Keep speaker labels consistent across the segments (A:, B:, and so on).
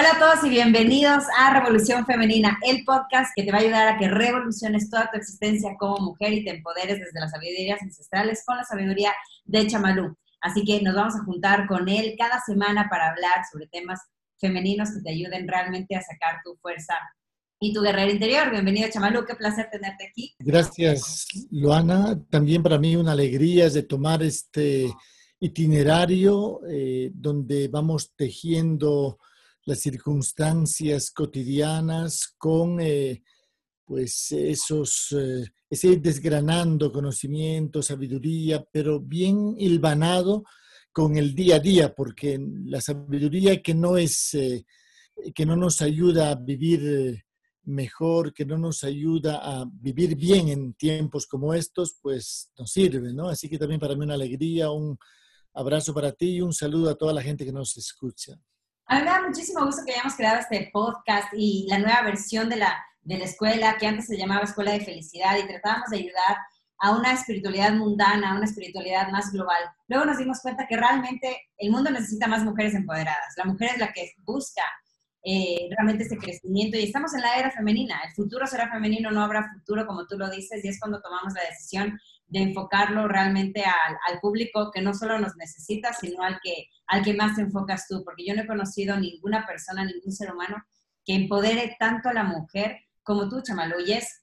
A: Hola a todos y bienvenidos a Revolución Femenina, el podcast que te va a ayudar a que revoluciones toda tu existencia como mujer y te empoderes desde las sabidurías ancestrales con la sabiduría de Chamalú. Así que nos vamos a juntar con él cada semana para hablar sobre temas femeninos que te ayuden realmente a sacar tu fuerza y tu guerrera interior. Bienvenido Chamalú, qué placer tenerte aquí.
B: Gracias, Luana. También para mí una alegría es de tomar este itinerario eh, donde vamos tejiendo las circunstancias cotidianas con eh, pues esos, eh, ese desgranando conocimiento, sabiduría, pero bien hilvanado con el día a día, porque la sabiduría que no es, eh, que no nos ayuda a vivir mejor, que no nos ayuda a vivir bien en tiempos como estos, pues nos sirve, ¿no? Así que también para mí una alegría, un abrazo para ti y un saludo a toda la gente que nos escucha.
A: A mí me da muchísimo gusto que hayamos creado este podcast y la nueva versión de la, de la escuela, que antes se llamaba Escuela de Felicidad, y tratábamos de ayudar a una espiritualidad mundana, a una espiritualidad más global. Luego nos dimos cuenta que realmente el mundo necesita más mujeres empoderadas. La mujer es la que busca eh, realmente ese crecimiento y estamos en la era femenina. El futuro será femenino, no habrá futuro como tú lo dices y es cuando tomamos la decisión de enfocarlo realmente al, al, público que no solo nos necesita, sino al que, al que más te enfocas tú, porque yo no he conocido ninguna persona, ningún ser humano que empodere tanto a la mujer como tú, Chamalu, y es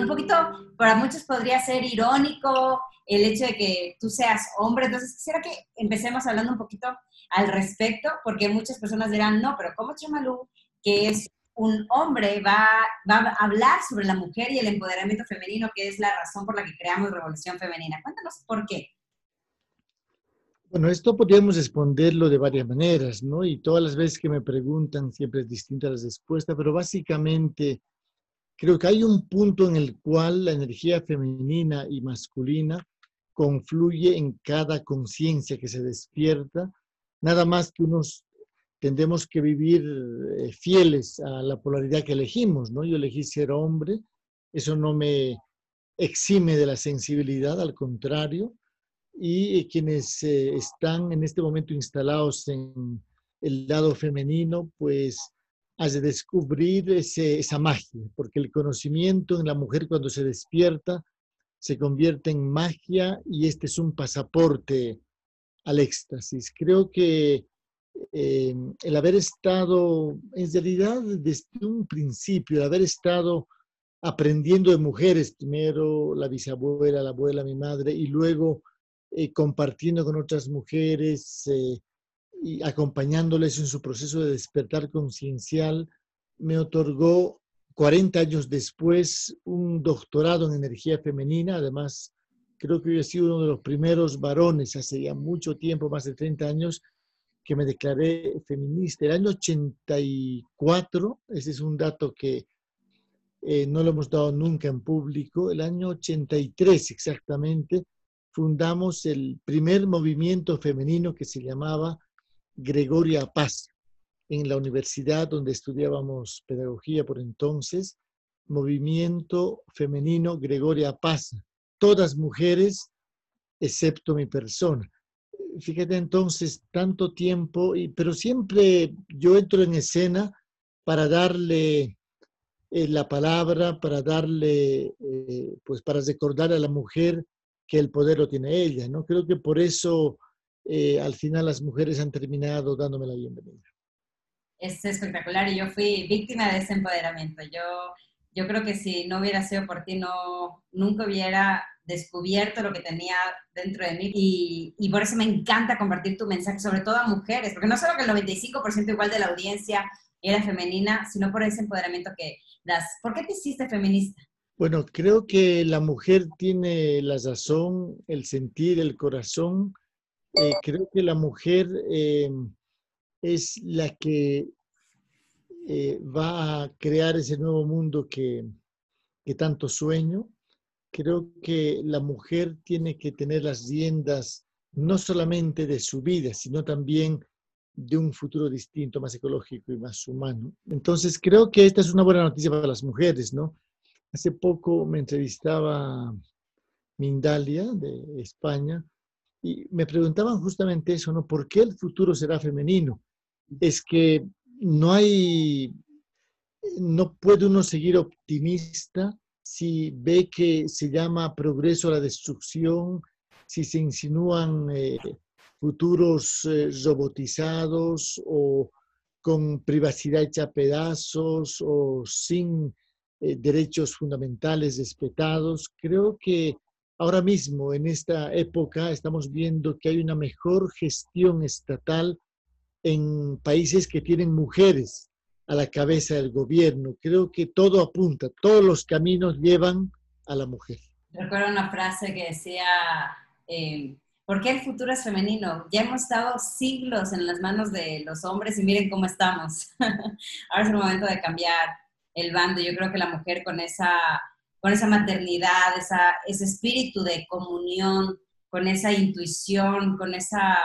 A: un poquito, para muchos podría ser irónico el hecho de que tú seas hombre, entonces quisiera que empecemos hablando un poquito al respecto, porque muchas personas dirán, no, pero ¿cómo Chamalu, que es un hombre va, va, a hablar sobre la mujer y el empoderamiento femenino, que es la razón por la que creamos Revolución Femenina. Cuéntanos por qué.
B: Bueno, esto podríamos responderlo de varias maneras, ¿no? Y todas las veces que me preguntan siempre es distinta la respuesta, pero básicamente creo que hay un punto en el cual la energía femenina y masculina confluye en cada conciencia que se despierta, nada más que unos tendemos que vivir eh, fieles a la polaridad que elegimos, ¿no? Yo elegí ser hombre, eso no me exime de la sensibilidad, al contrario, y quienes eh, están en este momento instalados en el lado femenino, pues de descubrir esa magia, porque el conocimiento en la mujer cuando se despierta se convierte en magia y este es un pasaporte al éxtasis. Creo que eh, el haber estado, en realidad desde un principio, el haber estado aprendiendo de mujeres, primero la bisabuela, la abuela, mi madre, y luego eh, compartiendo con otras mujeres eh, y acompañándoles en su proceso de despertar conciencial, me otorgó 40 años después un doctorado en energía femenina, además creo que yo he sido uno de los primeros varones hace ya mucho tiempo, más de 30 años, que me declaré feminista. El año 84, ese es un dato que eh, no lo hemos dado nunca en público, el año 83 exactamente, fundamos el primer movimiento femenino que se llamaba Gregoria Paz en la universidad donde estudiábamos pedagogía por entonces, movimiento femenino Gregoria Paz, todas mujeres excepto mi persona fíjate entonces, tanto tiempo, y, pero siempre yo entro en escena para darle eh, la palabra, para darle, eh, pues para recordar a la mujer que el poder lo tiene ella, ¿no? Creo que por eso eh, al final las mujeres han terminado dándome la bienvenida.
A: Es espectacular y yo fui víctima de ese empoderamiento. Yo, yo creo que si no hubiera sido por ti, no, nunca hubiera descubierto lo que tenía dentro de mí y, y, por eso me encanta compartir tu mensaje, sobre todo a mujeres, porque no solo que el 95% igual de la audiencia era femenina, sino por ese empoderamiento que das. ¿Por qué te hiciste feminista?
B: Bueno, creo que la mujer tiene la razón, el sentir, el corazón. Eh, creo que la mujer eh, es la que eh, va a crear ese nuevo mundo que, que tanto sueño creo que la mujer tiene que tener las riendas no solamente de su vida, sino también de un futuro distinto, más ecológico y más humano. Entonces, creo que esta es una buena noticia para las mujeres, ¿no? Hace poco me entrevistaba Mindalia de España y me preguntaban justamente eso, ¿no? ¿Por qué el futuro será femenino? Es que no hay, no puede uno seguir optimista si ve que se llama progreso a la destrucción, si se insinúan eh, futuros eh, robotizados o con privacidad hecha pedazos o sin eh, derechos fundamentales respetados. Creo que ahora mismo, en esta época, estamos viendo que hay una mejor gestión estatal en países que tienen mujeres a la cabeza del gobierno. Creo que todo apunta, todos los caminos llevan a la mujer.
A: Recuerdo una frase que decía, eh, ¿por qué el futuro es femenino? Ya hemos estado siglos en las manos de los hombres y miren cómo estamos. Ahora es el momento de cambiar el bando. Yo creo que la mujer con esa, con esa maternidad, esa, ese espíritu de comunión, con esa intuición, con esa,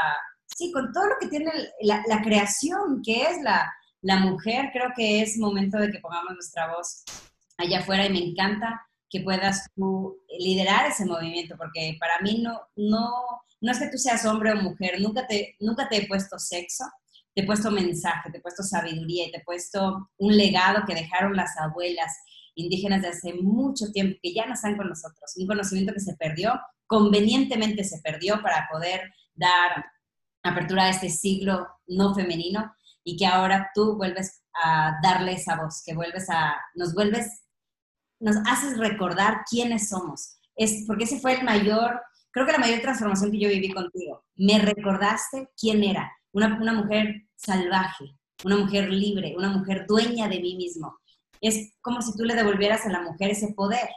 A: sí, con todo lo que tiene la, la creación, que es la, la mujer, creo que es momento de que pongamos nuestra voz allá afuera y me encanta que puedas tú liderar ese movimiento, porque para mí no, no, no es que tú seas hombre o mujer, nunca te, nunca te he puesto sexo, te he puesto mensaje, te he puesto sabiduría y te he puesto un legado que dejaron las abuelas indígenas de hace mucho tiempo, que ya no están con nosotros, un conocimiento que se perdió, convenientemente se perdió para poder dar apertura a este siglo no femenino y que ahora tú vuelves a darle esa voz, que vuelves a, nos vuelves, nos haces recordar quiénes somos. Es porque ese fue el mayor, creo que la mayor transformación que yo viví contigo. Me recordaste quién era, una, una mujer salvaje, una mujer libre, una mujer dueña de mí mismo. Es como si tú le devolvieras a la mujer ese poder,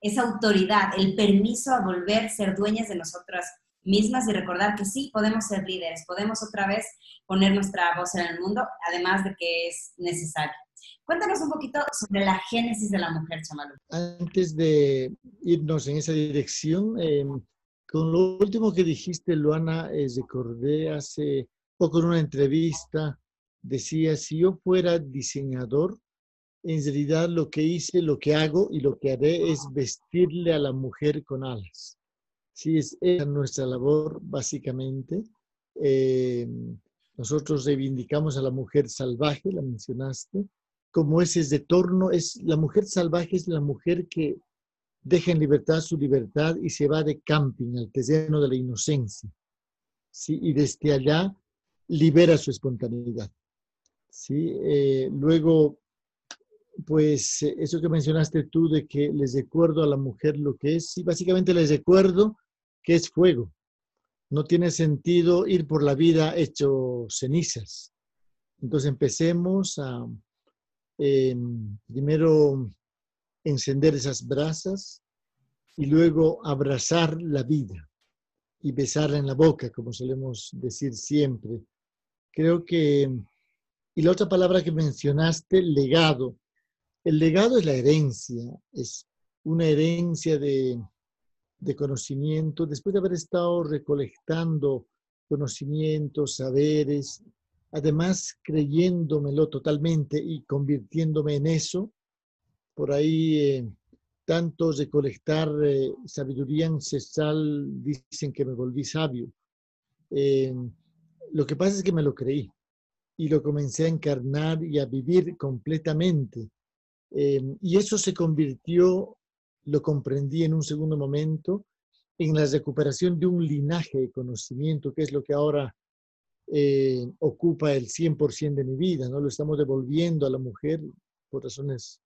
A: esa autoridad, el permiso a volver a ser dueñas de nosotras mismas y recordar que sí, podemos ser líderes, podemos otra vez poner nuestra voz en el mundo, además de que es necesario. Cuéntanos un poquito sobre la génesis de la mujer, Chamalu.
B: Antes de irnos en esa dirección, em, con lo último que dijiste, Luana, eh, recordé hace poco en una entrevista, decía, si yo fuera diseñador, en realidad lo que hice, lo que hago y lo que haré es vestirle a la mujer con alas. Sí, es, nuestra labor básicamente. Eh, nosotros reivindicamos a la mujer salvaje, la mencionaste, como ese retorno, es, la mujer salvaje es la mujer que deja en libertad su libertad y se va de camping al terreno de la inocencia. ¿sí? Y desde allá libera su espontaneidad. ¿sí? Eh, luego, pues eso que mencionaste tú de que les recuerdo a la mujer lo que es, sí, básicamente les recuerdo que es fuego. No tiene sentido ir por la vida hecho cenizas. Entonces empecemos a em, primero encender esas brasas y luego abrazar la vida y besarla en la boca, como solemos decir siempre. Creo que, y la otra palabra que mencionaste, legado. El legado es la herencia, es una herencia de, de conocimiento, después de haber estado recolectando conocimientos, saberes, además creyéndomelo totalmente y convirtiéndome en eso, por ahí eh, tanto recolectar eh, sabiduría ancestral dicen que me volví sabio. Eh, lo que pasa es que me lo creí y lo comencé a encarnar y a vivir completamente. Y eso se convirtió lo comprendí en un segundo momento, en la recuperación de un linaje de conocimiento, que es lo que ahora eh, ocupa el 100% de mi vida, ¿no? Lo estamos devolviendo a la mujer por razones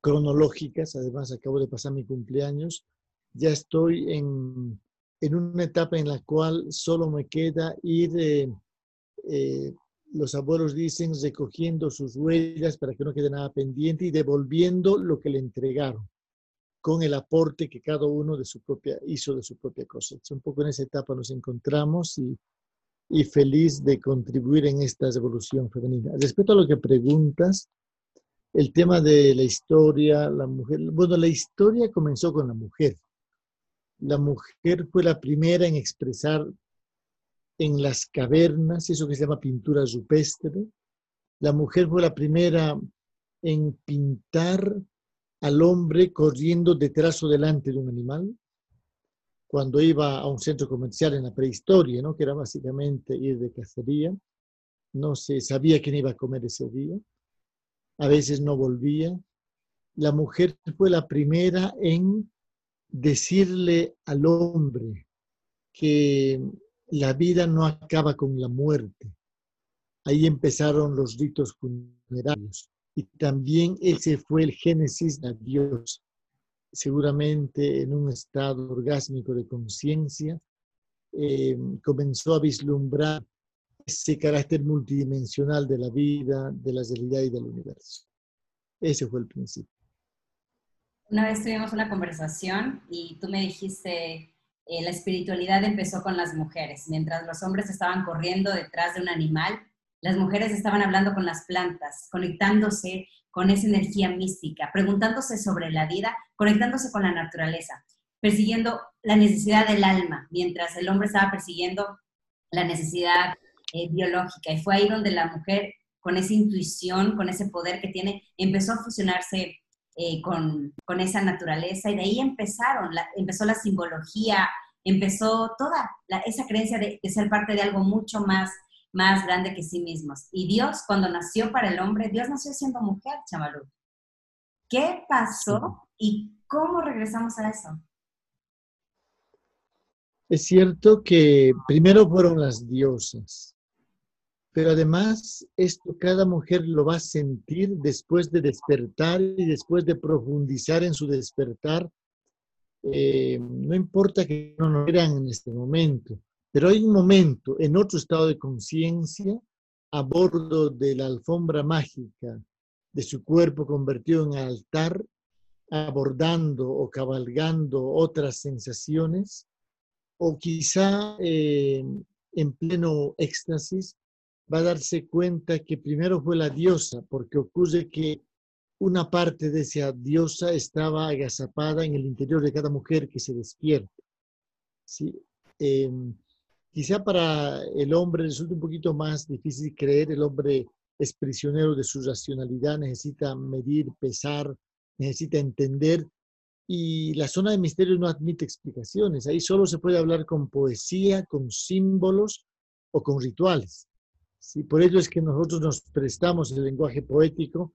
B: cronológicas, además acabo de pasar mi cumpleaños, ya estoy en, en una etapa en la cual solo me queda ir eh, eh, los abuelos dicen, recogiendo sus huellas para que no quede nada pendiente y devolviendo lo que le entregaron con el aporte que cada uno de su propia, hizo de su propia cosecha. Un poco en esa etapa nos encontramos y, y feliz de contribuir en esta revolución femenina. Respecto a lo que preguntas, el tema de la historia, la mujer, bueno, la historia comenzó con la mujer. La mujer fue la primera en expresar en las cavernas, eso que se llama pintura rupestre. La mujer fue la primera en pintar al hombre corriendo detrás o delante de un animal, cuando iba a un centro comercial en la prehistoria, ¿no? que era básicamente ir de cacería. no se sabía quién iba a comer ese día, a veces no volvía. La mujer fue la primera en decirle al hombre que la vida no acaba con la muerte. Ahí empezaron los ritos funerarios y también ese fue el génesis de Dios, seguramente en un estado orgásmico de conciencia, eh, comenzó a vislumbrar ese carácter multidimensional de la vida, de la realidad y del universo. Ese fue el principio.
A: Una vez tuvimos una conversación y tú me dijiste, eh, la espiritualidad empezó con las mujeres. Mientras los hombres estaban corriendo detrás de un animal, las mujeres estaban hablando con las plantas, conectándose con esa energía mística, preguntándose sobre la vida, conectándose con la naturaleza, persiguiendo la necesidad del alma, mientras el hombre estaba persiguiendo la necesidad eh, biológica. Y fue ahí donde la mujer, con esa intuición, con ese poder que tiene, empezó a fusionarse eh, con, con, esa naturaleza y de ahí empezaron, empezó la simbología, empezó toda esa creencia de, ser parte de algo mucho más, más grande que sí mismos. Y Dios, cuando nació para el hombre, Dios nació siendo mujer, Chamalú. ¿Qué pasó y cómo regresamos a eso?
B: Es cierto que primero fueron las diosas, pero además esto cada mujer lo va a sentir después de despertar y después de profundizar en su despertar. Eh, no importa que no lo vean en este momento, pero hay un momento en otro estado de conciencia a bordo de la alfombra mágica de su cuerpo convertido en altar, abordando o cabalgando otras sensaciones, o quizá eh, en pleno éxtasis, va a darse cuenta que primero fue la diosa, porque ocurre que una parte de esa diosa estaba agazapada en el interior de cada mujer que se despierta. ¿sí? Em, quizá para el hombre resulta un poquito más difícil creer, el hombre es prisionero de su racionalidad, necesita medir, pesar, necesita entender, y la zona de misterio no admite explicaciones, ahí solo se puede hablar con poesía, con símbolos o con rituales. ¿Sí? Por ello es que nosotros nos prestamos el lenguaje poético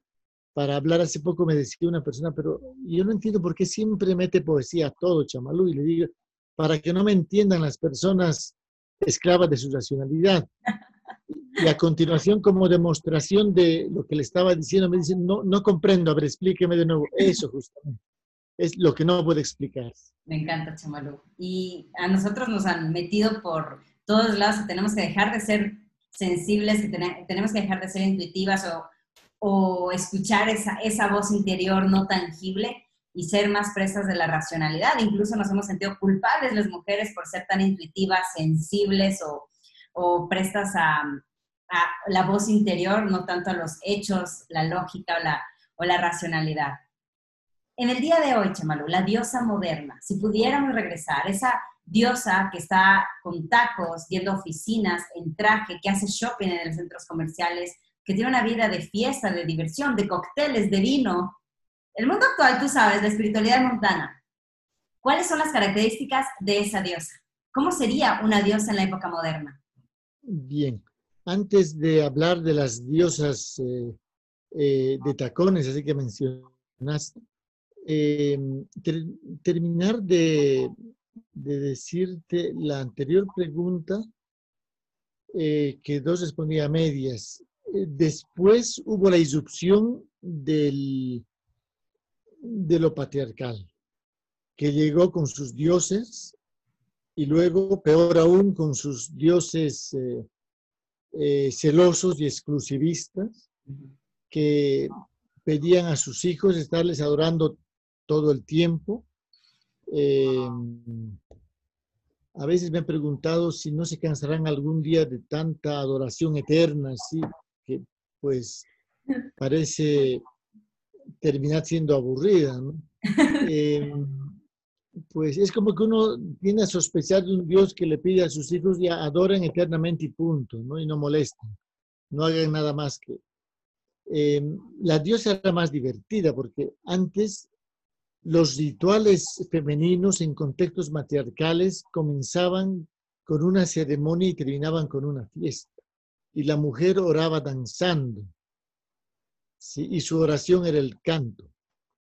B: para hablar. Hace poco me decía una persona, pero yo no entiendo por qué siempre mete poesía a todo, Chamalú, y le digo, para que no me entiendan las personas esclavas de su racionalidad. Y a continuación, como demostración de lo que le estaba diciendo, me dicen, no, no comprendo, a ver, explíqueme de nuevo. Eso justamente es lo que no puede explicar.
A: Me encanta, Chamalú. Y a nosotros nos han metido por todos lados, tenemos que dejar de ser sensibles, que tenemos que dejar de ser intuitivas o, o escuchar esa, esa voz interior no tangible y ser más presas de la racionalidad. Incluso nos hemos sentido culpables las mujeres por ser tan intuitivas, sensibles o, o prestas a, a, la voz interior, no tanto a los hechos, la lógica o la, o la racionalidad. En el día de hoy, Chamalu, la diosa moderna, si pudiéramos regresar, esa diosa que está con tacos, yendo a oficinas, en traje, que hace shopping en los centros comerciales, que tiene una vida de fiesta, de diversión, de cócteles, de vino. El mundo actual, tú sabes, la espiritualidad montana. ¿Cuáles son las características de esa diosa? ¿Cómo sería una diosa en la época moderna?
B: Bien, antes de hablar de las diosas eh, eh, de tacones, así que mencionaste, eh, terminar de, de decirte la anterior pregunta, eh, que dos respondía a medias. Eh, después hubo la irrupción del, de lo patriarcal, que llegó con sus dioses y luego, peor aún, con sus dioses eh, celosos y exclusivistas, que pedían a sus hijos estarles adorando todo el tiempo Em, a veces me he preguntado si no se cansarán algún día de tanta adoración eterna, así que pues parece terminar siendo aburrida, em, pues es como que uno tiene a sospechar de un Dios que le pide a sus hijos ya adoren eternamente y punto, ¿no? Y no molesten, no hagan nada más que... Em, la diosa era más divertida porque antes los rituales femeninos en contextos matriarcales comenzaban con una ceremonia y terminaban con una fiesta. y la mujer oraba danzando. Y su oración era el canto,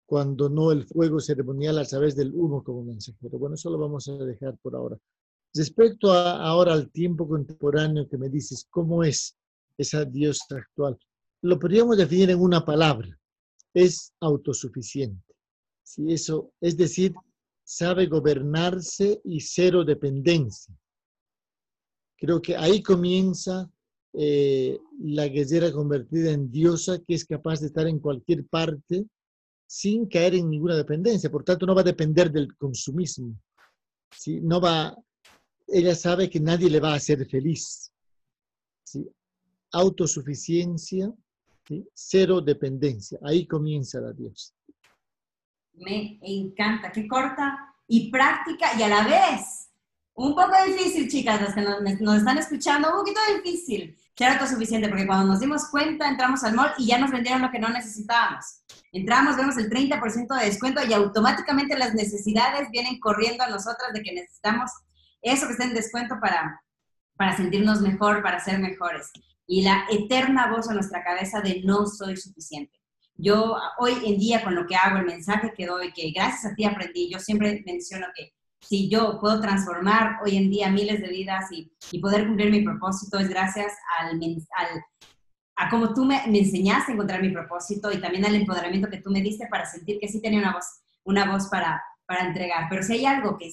B: cuando no el fuego ceremonial a través del humo como mensajero. Bueno, eso lo vamos a dejar por ahora. Respecto a, ahora al tiempo contemporáneo que me dices, ¿cómo es esa diosa actual? Lo podríamos definir en una palabra. Es autosuficiente. ¿Sí? Eso, es decir, sabe gobernarse y cero dependencia. Creo que ahí comienza eh, la guerrera convertida en diosa que es capaz de estar en cualquier parte sin caer en ninguna dependencia. Por tanto, no va a depender del consumismo. ¿sí? No va, ella sabe que nadie le va a hacer feliz. ¿sí? Autosuficiencia, cero dependencia. Ahí comienza la diosa.
A: Me encanta, qué corta y práctica y a la vez un poco difícil, chicas, las que nos, nos están escuchando, un poquito difícil ser autosuficiente, porque cuando nos dimos cuenta entramos al mall y ya nos vendieron lo que no necesitábamos. Entramos, vemos el 30% de descuento y automáticamente las necesidades vienen corriendo a nosotras de que necesitamos eso que está en descuento para, para sentirnos mejor, para ser mejores. Y la eterna voz en nuestra cabeza de no soy suficiente. Yo hoy en día con lo que hago, el mensaje que doy, que gracias a ti aprendí, yo siempre menciono que si yo puedo transformar hoy en día miles de vidas y, poder cumplir mi propósito, es gracias al, a cómo tú me, enseñaste a encontrar mi propósito y también al empoderamiento que tú me diste para sentir que sí tenía una voz, una voz para, para entregar. Pero si hay algo que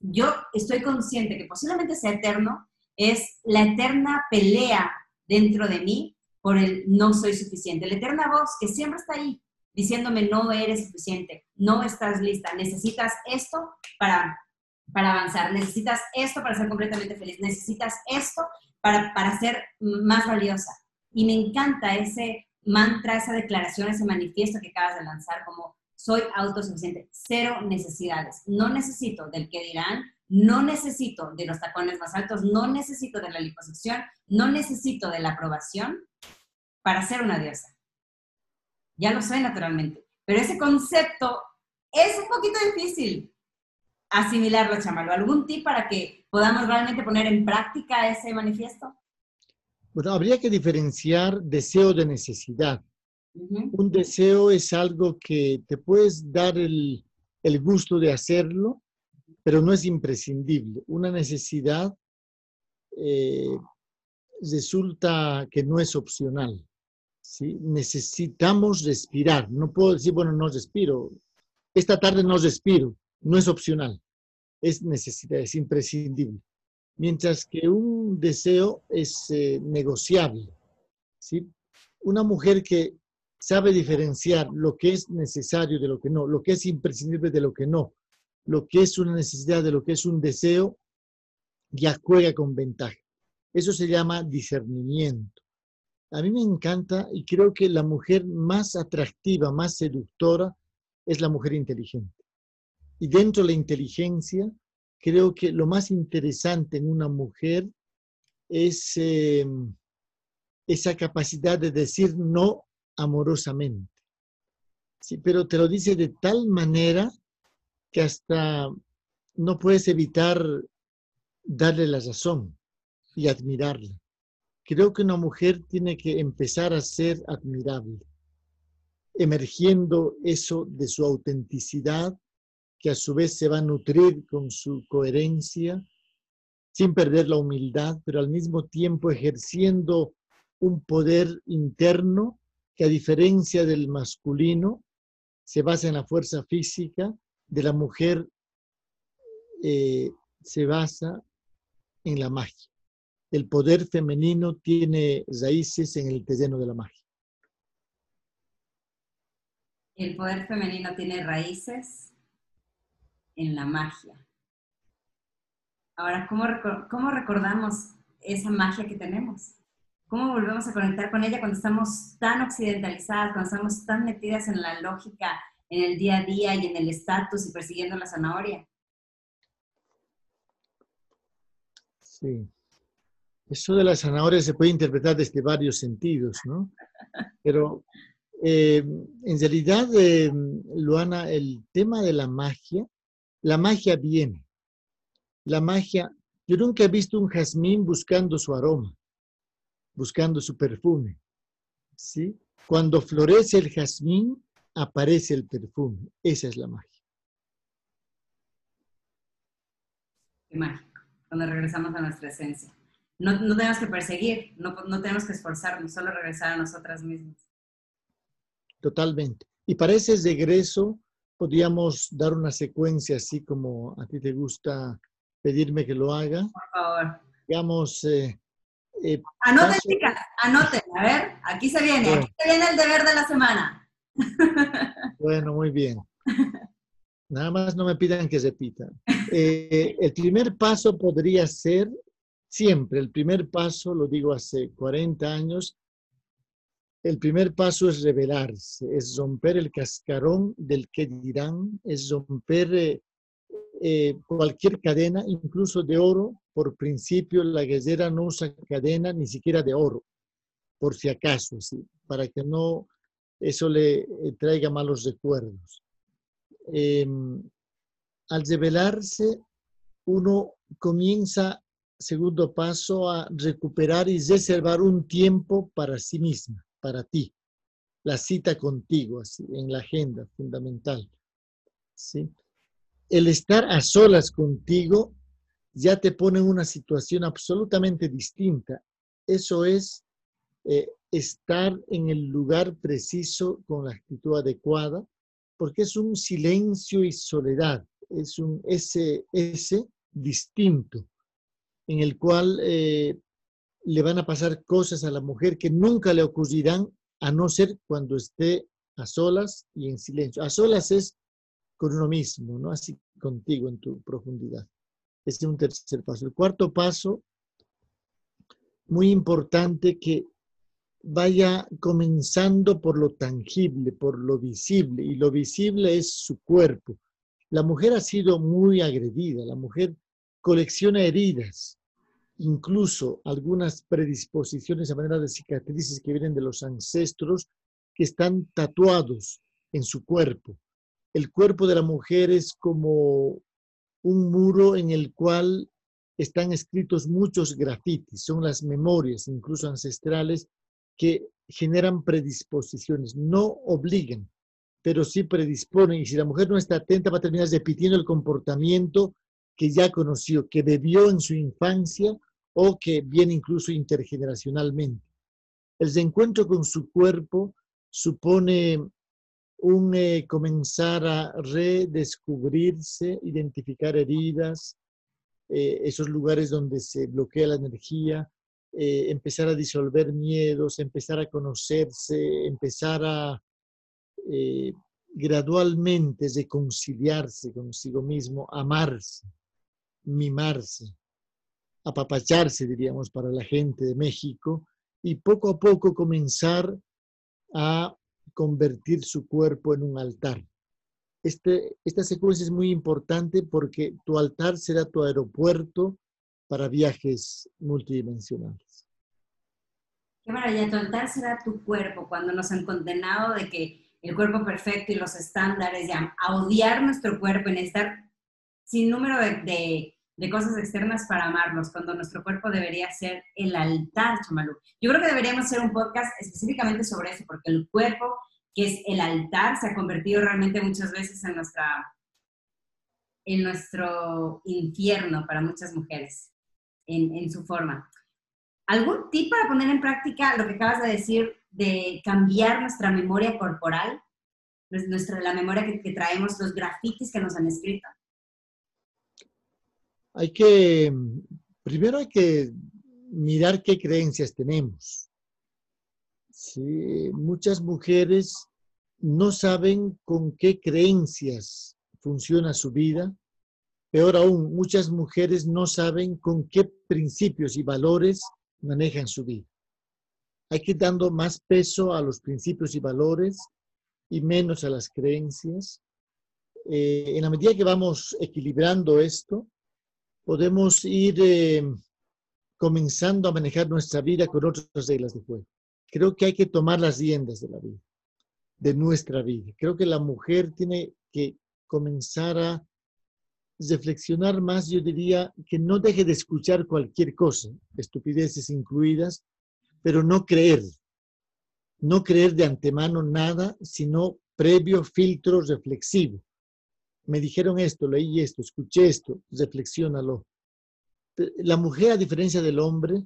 A: yo estoy consciente que posiblemente sea eterno, es la eterna pelea dentro de mí por el no soy suficiente. La eterna voz que siempre está ahí, diciéndome no eres suficiente, no estás lista, necesitas esto para, para avanzar, necesitas esto para ser completamente feliz, necesitas esto para, para ser más valiosa. Y me encanta ese mantra, esa declaración, ese manifiesto que acabas de lanzar como soy autosuficiente, cero necesidades. No necesito del que dirán, no necesito de los tacones más altos, no necesito de la liposucción, no necesito de la aprobación para ser una diosa ya lo sé naturalmente. Pero ese concepto es un poquito difícil asimilarlo, Chamalo. ¿Algún tip para que podamos realmente poner en práctica ese manifiesto?
B: Bueno, habría que diferenciar deseo de necesidad. Un deseo es algo que te puedes dar el, gusto de hacerlo, pero no es imprescindible. Una necesidad eh, resulta que no es opcional. ¿Sí? Necesitamos respirar. No puedo decir, bueno, no respiro. Esta tarde no respiro. No es opcional. Es necesidad, es imprescindible. Mientras que un deseo es eh, negociable. ¿sí? Una mujer que sabe diferenciar lo que es necesario de lo que no, lo que es imprescindible de lo que no, lo que es una necesidad de lo que es un deseo, ya juega con ventaja. Eso se llama discernimiento. A mí me encanta y creo que la mujer más atractiva, más seductora, es la mujer inteligente. Y dentro de la inteligencia, creo que lo más interesante en una mujer es em, esa capacidad de decir no amorosamente. Sí, pero te lo dice de tal manera que hasta no puedes evitar darle la razón y admirarla. Creo que una mujer tiene que empezar a ser admirable, emergiendo eso de su autenticidad, que a su vez se va a nutrir con su coherencia, sin perder la humildad, pero al mismo tiempo ejerciendo un poder interno que a diferencia del masculino se basa en la fuerza física, de la mujer eh, se basa en la magia el poder femenino tiene raíces en el terreno de la magia.
A: El poder femenino tiene raíces en la magia. Ahora, ¿cómo, ¿cómo recordamos esa magia que tenemos? ¿Cómo volvemos a conectar con ella cuando estamos tan occidentalizadas, cuando estamos tan metidas en la lógica, en el día a día y en el estatus y persiguiendo la zanahoria?
B: Sí. Eso de la zanahoria se puede interpretar desde varios sentidos, ¿no? Pero eh, en realidad, eh, Luana, el tema de la magia, la magia viene. La magia, yo nunca he visto un jazmín buscando su aroma. buscando su perfume. ¿sí? Cuando florece el jazmín, aparece el perfume. Esa es la magia.
A: Qué mágico, cuando regresamos a nuestra esencia. No, no tenemos que perseguir, no, no tenemos que esforzarnos, solo regresar a nosotras mismas.
B: Totalmente. Y para ese regreso, podríamos dar una secuencia así como a ti te gusta pedirme que lo haga.
A: Por favor.
B: Digamos. Eh,
A: eh, anoten, chicas, anoten. A ver, aquí se viene, aquí se viene el deber de la semana.
B: Bueno, muy bien. Nada más no me pidan que repita. Eh, el primer paso podría ser, siempre, el primer paso, lo digo hace 40 años, el primer paso es revelarse, es romper el cascarón del que dirán, es romper eh, eh, cualquier cadena, incluso de oro. Por principio, la guerrera no usa cadena ni siquiera de oro, por si acaso, ¿sí? para que no eso le eh, traiga malos recuerdos. Em, al revelarse, uno comienza, segundo paso, a recuperar y reservar un tiempo para sí misma para ti. La cita contigo, así, en la agenda fundamental. ¿sí? El estar a solas contigo ya te pone en una situación absolutamente distinta. Eso es eh, estar en el lugar preciso con la actitud adecuada, porque es un silencio y soledad, es un ese, distinto, en el cual eh, le van a pasar cosas a la mujer que nunca le ocurrirán a no ser cuando esté a solas y en silencio. A solas es con uno mismo, ¿no? Así contigo en tu profundidad. Ese es un tercer paso. El cuarto paso, muy importante que vaya comenzando por lo tangible, por lo visible, y lo visible es su cuerpo. La mujer ha sido muy agredida, la mujer colecciona heridas, incluso algunas predisposiciones a manera de cicatrices que vienen de los ancestros que están tatuados en su cuerpo. El cuerpo de la mujer es como un muro en el cual están escritos muchos grafitis, son las memorias, incluso ancestrales, que generan predisposiciones, no obligan, pero sí predisponen. Y si la mujer no está atenta, va a terminar repitiendo el comportamiento que ya conoció, que bebió en su infancia o que viene incluso intergeneracionalmente. El reencuentro con su cuerpo supone un eh, comenzar a redescubrirse, identificar heridas, eh, esos lugares donde se bloquea la energía, eh, empezar a disolver miedos, empezar a conocerse, empezar a gradualmente reconciliarse consigo mismo, amarse, mimarse apapacharse, diríamos, para la gente de México y poco a poco comenzar a convertir su cuerpo en un altar. Este, esta secuencia es muy importante porque tu altar será tu aeropuerto para viajes multidimensionales.
A: Qué maravilla, tu altar será tu cuerpo cuando nos han condenado de que el cuerpo perfecto y los estándares, ya, a odiar nuestro cuerpo, en estar sin número de de cosas externas para amarnos, cuando nuestro cuerpo debería ser el altar, Chamalu. Yo creo que deberíamos hacer un podcast específicamente sobre eso, porque el cuerpo, que es el altar, se ha convertido realmente muchas veces en, nuestra, en nuestro infierno para muchas mujeres, en, su forma. ¿Algún tip para poner en práctica lo que acabas de decir de cambiar nuestra memoria corporal, nuestra, la memoria que, que traemos, los grafitis que nos han escrito?
B: Hay que, primero hay que mirar qué creencias tenemos. muchas mujeres no saben con qué creencias funciona su vida. Peor aún, muchas mujeres no saben con qué principios y valores manejan su vida. Hay que ir dando más peso a los principios y valores y menos a las creencias. Eh, en la medida que vamos equilibrando esto, podemos ir eh, comenzando a manejar nuestra vida con otras reglas de juego. Creo que hay que tomar las riendas de la vida, de nuestra vida. Creo que la mujer tiene que comenzar a reflexionar más, yo diría que no deje de escuchar cualquier cosa, estupideces incluidas, pero no creer. No creer de antemano nada, sino previo filtro reflexivo. Me dijeron esto, leí esto, escuché esto, reflexiónalo. La mujer, a diferencia del hombre,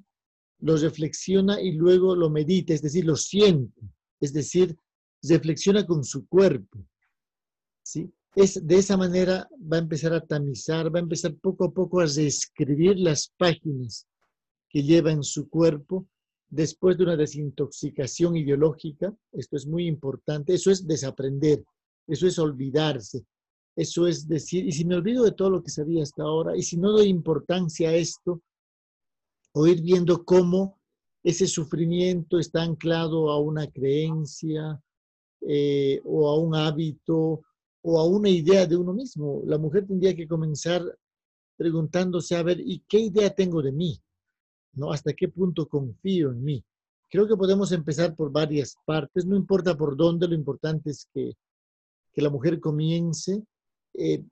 B: lo reflexiona y luego lo medita, es decir, lo siente, es decir, reflexiona con su cuerpo. ¿sí? Es, de esa manera va a empezar a tamizar, va a empezar poco a poco a reescribir las páginas que lleva en su cuerpo después de una desintoxicación ideológica. Esto es muy importante. Eso es desaprender, eso es olvidarse, eso es decir, y si me olvido de todo lo que sabía hasta ahora, y si no doy importancia a esto, o ir viendo cómo ese sufrimiento está anclado a una creencia eh, o a un hábito o a una idea de uno mismo. La mujer tendría que comenzar preguntándose, a ver, ¿y qué idea tengo de mí? ¿No? ¿Hasta qué punto confío en mí? Creo que podemos empezar por varias partes, no importa por dónde, lo importante es que, que la mujer comience. Eh,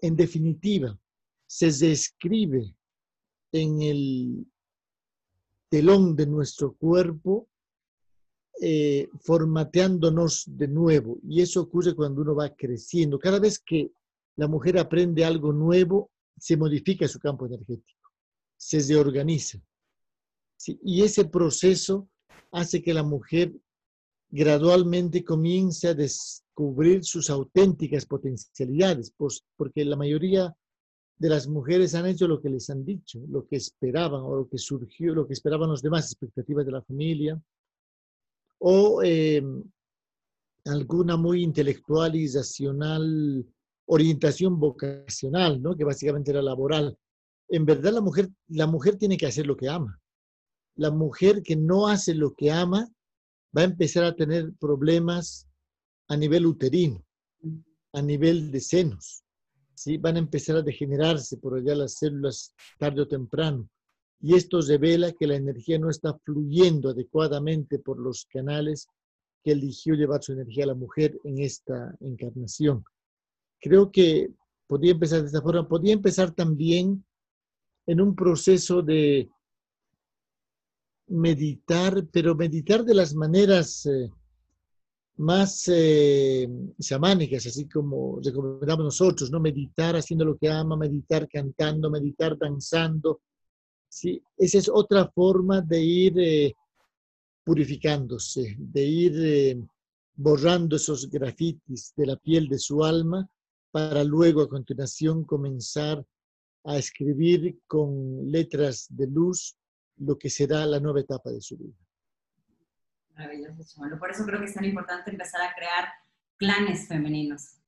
B: en definitiva, se describe en el telón de nuestro cuerpo eh, formateándonos de nuevo. Y eso ocurre cuando uno va creciendo. Cada vez que la mujer aprende algo nuevo, se modifica su campo energético, se reorganiza. Y ese proceso hace que la mujer gradualmente comience a descubrir sus auténticas potencialidades, pues, porque la mayoría de las mujeres han hecho lo que les han dicho, lo que esperaban o lo que surgió, lo que esperaban los demás, expectativas de la familia, o em, alguna muy intelectual y racional orientación vocacional, ¿no? que básicamente era laboral. En verdad la mujer, la mujer tiene que hacer lo que ama. La mujer que no hace lo que ama va a empezar a tener problemas a nivel uterino, a nivel de senos, ¿sí? van a empezar a degenerarse por allá las células tarde o temprano. Y esto revela que la energía no está fluyendo adecuadamente por los canales que eligió llevar su energía a la mujer en esta encarnación. Creo que podría empezar de esta forma. Podría empezar también en un proceso de meditar, pero meditar de las maneras eh, más eh, chamánicas, así como recomendamos nosotros, ¿no? Meditar haciendo lo que ama, meditar cantando, meditar danzando. ¿sí? Esa es otra forma de ir eh, purificándose, de ir eh, borrando esos grafitis de la piel de su alma para luego a continuación comenzar a escribir con letras de luz lo que será la nueva etapa de su vida.
A: Maravilloso, Por eso creo que es tan importante empezar a crear clanes femeninos,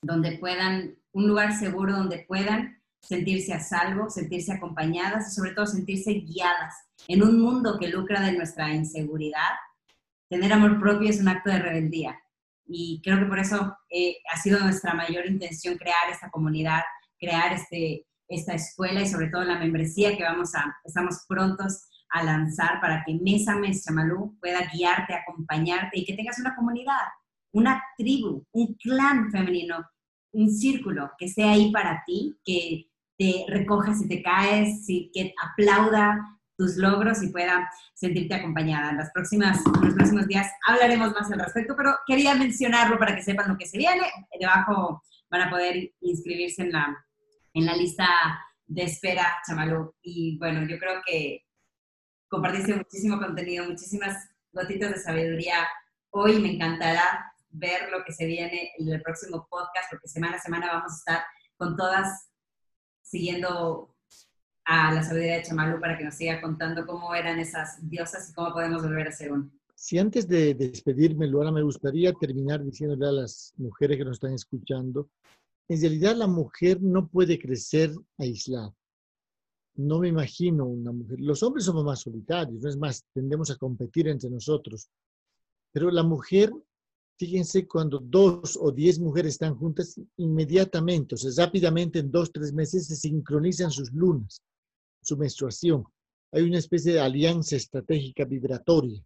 A: donde puedan, un lugar seguro donde puedan sentirse a salvo, sentirse acompañadas y sobre todo sentirse guiadas en un mundo que lucra de nuestra inseguridad. Tener amor propio es un acto de rebeldía y creo que por eso eh, ha sido nuestra mayor intención crear esta comunidad, crear este, esta escuela y sobre todo la membresía que vamos a, estamos prontos a lanzar para que mes a mes Chamalú pueda guiarte, acompañarte y que tengas una comunidad, una tribu, un clan femenino, un círculo que esté ahí para ti, que te recoja si te caes, que aplauda tus logros y pueda sentirte acompañada. En, las próximas, los próximos días hablaremos más al respecto, pero quería mencionarlo para que sepan lo que se viene. Debajo van a poder inscribirse en la, en la lista de espera, Chamalú. Y bueno, yo creo que compartiste muchísimo contenido, muchísimas gotitas de sabiduría. Hoy me encantará ver lo que se viene en el próximo podcast, porque semana a semana vamos a estar con todas siguiendo a la sabiduría de Chamalu para que nos siga contando cómo eran esas diosas y cómo podemos volver a ser uno.
B: Si antes de despedirme, Luana, me gustaría terminar diciéndole a las mujeres que nos están escuchando, en realidad la mujer no puede crecer aislada no me imagino una mujer. Los hombres somos más solitarios, no es más, tendemos a competir entre nosotros. Pero la mujer, fíjense, cuando dos o diez mujeres están juntas, inmediatamente, o sea, rápidamente, en dos, tres meses, se sincronizan sus lunas, su menstruación. Hay una especie de alianza estratégica vibratoria.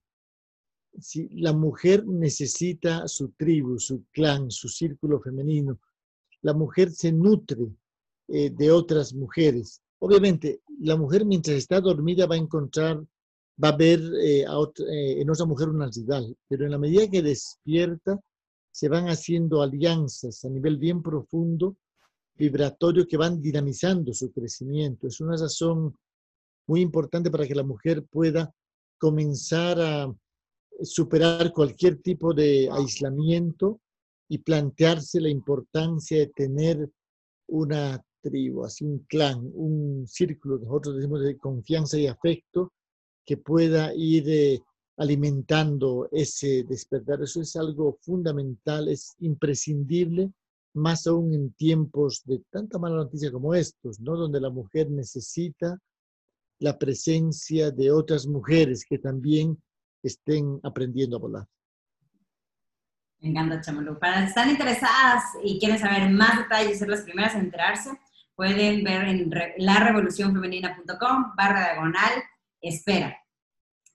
B: Si la mujer necesita su tribu, su clan, su círculo femenino, la mujer se nutre eh, de otras mujeres Obviamente, la mujer mientras está dormida va a encontrar va a ver eh, eh, en esa mujer una rival, pero en la medida que despierta, se van haciendo alianzas a nivel bien profundo, vibratorio, que van dinamizando su crecimiento. Es una razón muy importante para que la mujer pueda comenzar a superar cualquier tipo de aislamiento y plantearse la importancia de tener una tribu, así un clan, un círculo, nosotros decimos de confianza y afecto, que pueda ir eh, alimentando ese despertar. Eso es algo fundamental, es imprescindible, más aún en tiempos de tanta mala noticia como estos, ¿no? donde la mujer necesita la presencia de otras mujeres que también estén aprendiendo a volar.
A: Me encanta, Chamalú. Para si están interesadas y quieren saber más detalles y ser las primeras en enterarse, pueden ver en larevolucionfemenina.com barra diagonal espera.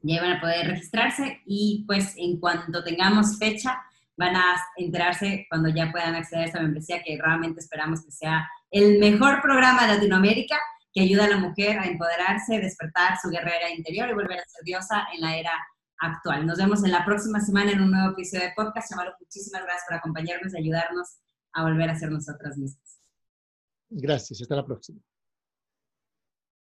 A: Ya van a poder registrarse y pues en cuanto tengamos fecha van a enterarse cuando ya puedan acceder a esta membresía que realmente esperamos que sea el mejor programa de Latinoamérica que ayuda a la mujer a empoderarse, despertar su guerrera interior y volver a ser diosa en la era actual. Nos vemos en la próxima semana en un nuevo episodio de podcast. Chamalo, muchísimas gracias por acompañarnos y ayudarnos a volver a ser nosotras mismas.
B: Gracias, hasta la próxima.